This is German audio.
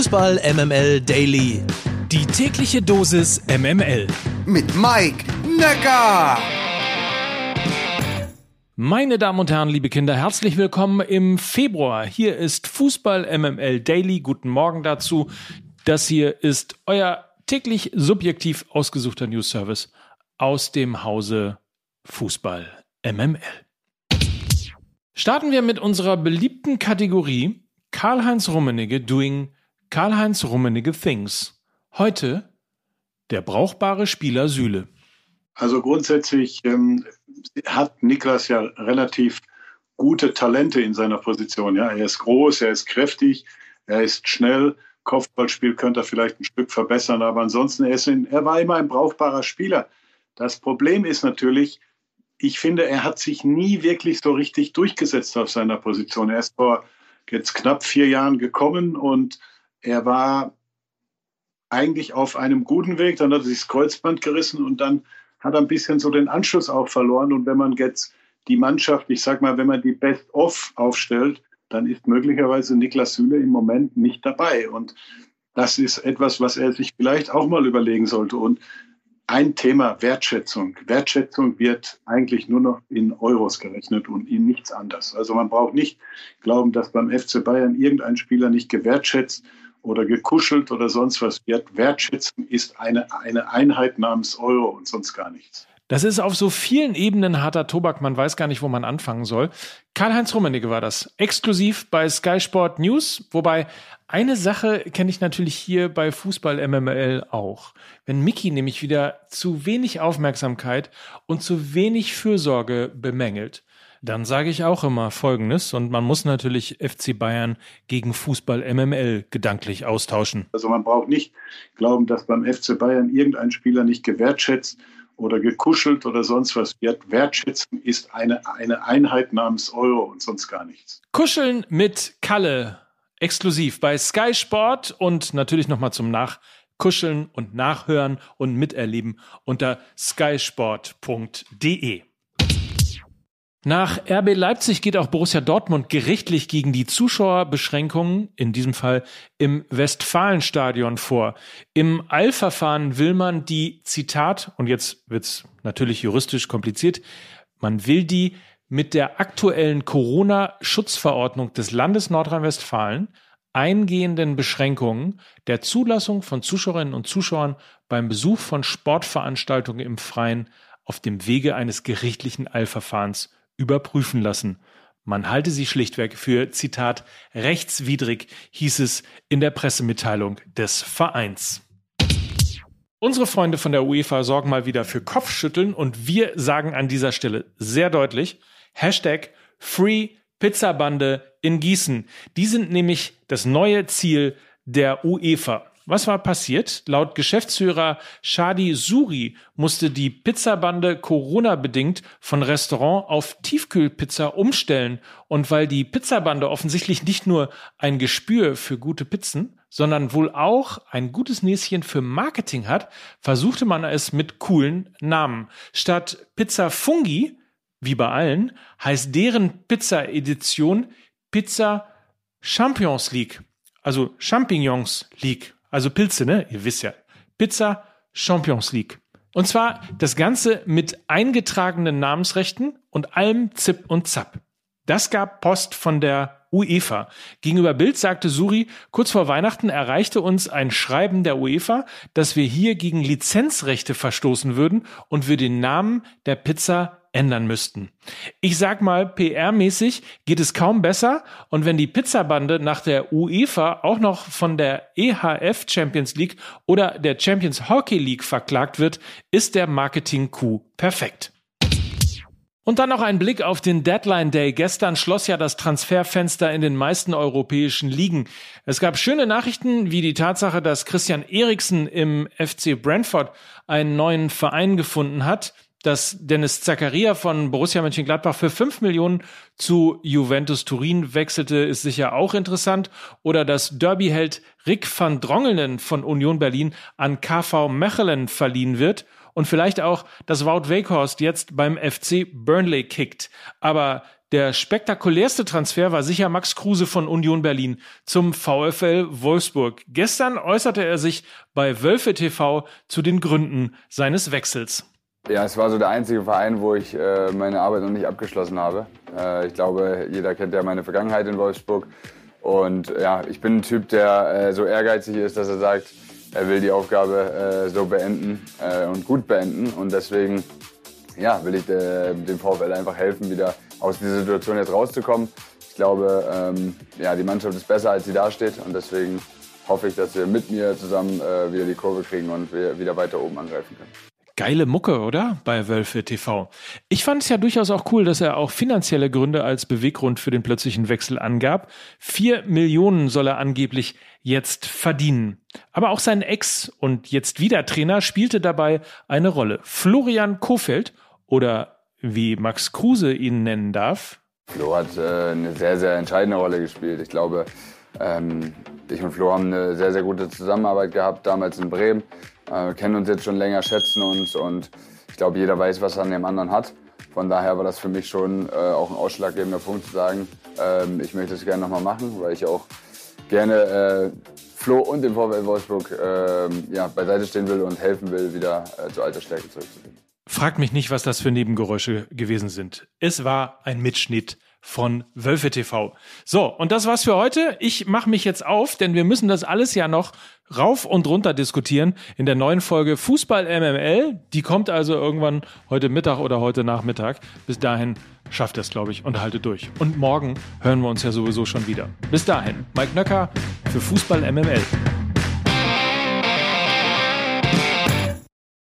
Fußball MML Daily. Die tägliche Dosis MML. Mit Mike Necker. Meine Damen und Herren, liebe Kinder, herzlich willkommen im Februar. Hier ist Fußball MML Daily. Guten Morgen dazu. Das hier ist euer täglich subjektiv ausgesuchter News Service aus dem Hause Fußball MML. Starten wir mit unserer beliebten Kategorie Karl-Heinz Rummenigge doing Karl-Heinz Rummenigge Things. Heute der brauchbare Spieler Süle. Also grundsätzlich ähm, hat Niklas ja relativ gute Talente in seiner Position. Ja, er ist groß, er ist kräftig, er ist schnell. Kopfballspiel könnte er vielleicht ein Stück verbessern, aber ansonsten er, ein, er war immer ein brauchbarer Spieler. Das Problem ist natürlich, ich finde, er hat sich nie wirklich so richtig durchgesetzt auf seiner Position. Er ist vor jetzt knapp vier Jahren gekommen und er war eigentlich auf einem guten Weg. Dann hat er sich das Kreuzband gerissen und dann hat er ein bisschen so den Anschluss auch verloren. Und wenn man jetzt die Mannschaft, ich sag mal, wenn man die Best-of aufstellt, dann ist möglicherweise Niklas Süle im Moment nicht dabei. Und das ist etwas, was er sich vielleicht auch mal überlegen sollte. Und ein Thema Wertschätzung. Wertschätzung wird eigentlich nur noch in Euros gerechnet und in nichts anderes. Also man braucht nicht glauben, dass beim FC Bayern irgendein Spieler nicht gewertschätzt oder gekuschelt oder sonst was wird. Wertschätzung ist eine, eine Einheit namens Euro und sonst gar nichts. Das ist auf so vielen Ebenen harter Tobak, man weiß gar nicht, wo man anfangen soll. Karl-Heinz Rummenigge war das, exklusiv bei Sky Sport News, wobei eine Sache kenne ich natürlich hier bei Fußball MML auch. Wenn Mickey nämlich wieder zu wenig Aufmerksamkeit und zu wenig Fürsorge bemängelt, dann sage ich auch immer Folgendes und man muss natürlich FC Bayern gegen Fußball MML gedanklich austauschen. Also man braucht nicht glauben, dass beim FC Bayern irgendein Spieler nicht gewertschätzt oder gekuschelt oder sonst was wird. Wertschätzen ist eine, eine Einheit namens Euro und sonst gar nichts. Kuscheln mit Kalle. Exklusiv bei Sky Sport und natürlich nochmal zum Nachkuscheln und Nachhören und Miterleben unter skysport.de. Nach RB Leipzig geht auch Borussia Dortmund gerichtlich gegen die Zuschauerbeschränkungen, in diesem Fall im Westfalenstadion vor. Im Eilverfahren will man die, Zitat, und jetzt wird's natürlich juristisch kompliziert, man will die mit der aktuellen Corona-Schutzverordnung des Landes Nordrhein-Westfalen eingehenden Beschränkungen der Zulassung von Zuschauerinnen und Zuschauern beim Besuch von Sportveranstaltungen im Freien auf dem Wege eines gerichtlichen Eilverfahrens überprüfen lassen. Man halte sie schlichtweg für, Zitat, rechtswidrig, hieß es in der Pressemitteilung des Vereins. Unsere Freunde von der UEFA sorgen mal wieder für Kopfschütteln und wir sagen an dieser Stelle sehr deutlich, Hashtag Free Pizzabande in Gießen. Die sind nämlich das neue Ziel der UEFA. Was war passiert? Laut Geschäftsführer Shadi Suri musste die Pizzabande Corona-bedingt von Restaurant auf Tiefkühlpizza umstellen. Und weil die Pizzabande offensichtlich nicht nur ein Gespür für gute Pizzen, sondern wohl auch ein gutes Näschen für Marketing hat, versuchte man es mit coolen Namen. Statt Pizza Fungi, wie bei allen, heißt deren Pizza-Edition Pizza Champions League. Also Champignons League also Pilze, ne? Ihr wisst ja. Pizza Champions League. Und zwar das Ganze mit eingetragenen Namensrechten und allem Zip und Zap. Das gab Post von der UEFA. Gegenüber Bild sagte Suri, kurz vor Weihnachten erreichte uns ein Schreiben der UEFA, dass wir hier gegen Lizenzrechte verstoßen würden und wir den Namen der Pizza ändern müssten. Ich sag mal, PR-mäßig geht es kaum besser und wenn die Pizzabande nach der UEFA auch noch von der EHF Champions League oder der Champions Hockey League verklagt wird, ist der Marketing-Coup perfekt. Und dann noch ein Blick auf den Deadline Day. Gestern schloss ja das Transferfenster in den meisten europäischen Ligen. Es gab schöne Nachrichten, wie die Tatsache, dass Christian Eriksen im FC Brentford einen neuen Verein gefunden hat dass Dennis Zakaria von Borussia Mönchengladbach für 5 Millionen zu Juventus Turin wechselte, ist sicher auch interessant. Oder dass Derbyheld Rick van Drongelen von Union Berlin an KV Mechelen verliehen wird. Und vielleicht auch, dass Wout Weghorst jetzt beim FC Burnley kickt. Aber Der spektakulärste Transfer war sicher Max Kruse von Union Berlin zum VfL Wolfsburg. Gestern äußerte er sich bei Wölfe TV zu den Gründen seines Wechsels. Ja, es war so der einzige Verein, wo ich äh, meine Arbeit noch nicht abgeschlossen habe. Äh, ich glaube, jeder kennt ja meine Vergangenheit in Wolfsburg. Und ja, ich bin ein Typ, der äh, so ehrgeizig ist, dass er sagt, er will die Aufgabe äh, so beenden äh, und gut beenden. Und deswegen ja, will ich äh, dem VfL einfach helfen, wieder aus dieser Situation jetzt rauszukommen. Ich glaube, ähm, ja, die Mannschaft ist besser, als sie dasteht. Und deswegen hoffe ich, dass wir mit mir zusammen wieder die Kurve kriegen und wir wieder weiter oben angreifen können. Geile Mucke, oder? Bei Wölfe TV. Ich fand es ja durchaus auch cool, dass er auch finanzielle Gründe als Beweggrund für den plötzlichen Wechsel angab. Vier Millionen soll er angeblich jetzt verdienen. Aber auch sein Ex und jetzt wieder Trainer spielte dabei eine Rolle. Florian Kofeld oder wie Max Kruse ihn nennen darf. Flo hat äh, eine sehr, sehr entscheidende Rolle gespielt. Ich glaube, ähm, ich und Flo haben eine sehr, sehr gute Zusammenarbeit gehabt, damals in Bremen äh, kennen uns jetzt schon länger, schätzen uns und ich glaube, jeder weiß, was er an dem anderen hat. Von daher war das für mich schon äh, auch ein ausschlaggebender Punkt zu sagen, ähm, ich möchte es gerne nochmal machen, weil ich auch gerne äh, Flo und dem VfL Wolfsburg äh, ja, beiseite stehen will und helfen will, wieder äh, zur alter Stärke zurückzufinden. Fragt mich nicht, was das für Nebengeräusche gewesen sind. Es war ein Mitschnitt von Wölfe TV. So, und das war's für heute. Ich mache mich jetzt auf, denn wir müssen das alles ja noch rauf und runter diskutieren in der neuen Folge Fußball MML. Die kommt also irgendwann heute Mittag oder heute Nachmittag. Bis dahin schafft es, glaube ich, und haltet durch. Und morgen hören wir uns ja sowieso schon wieder. Bis dahin, Mike Nöcker für Fußball MML.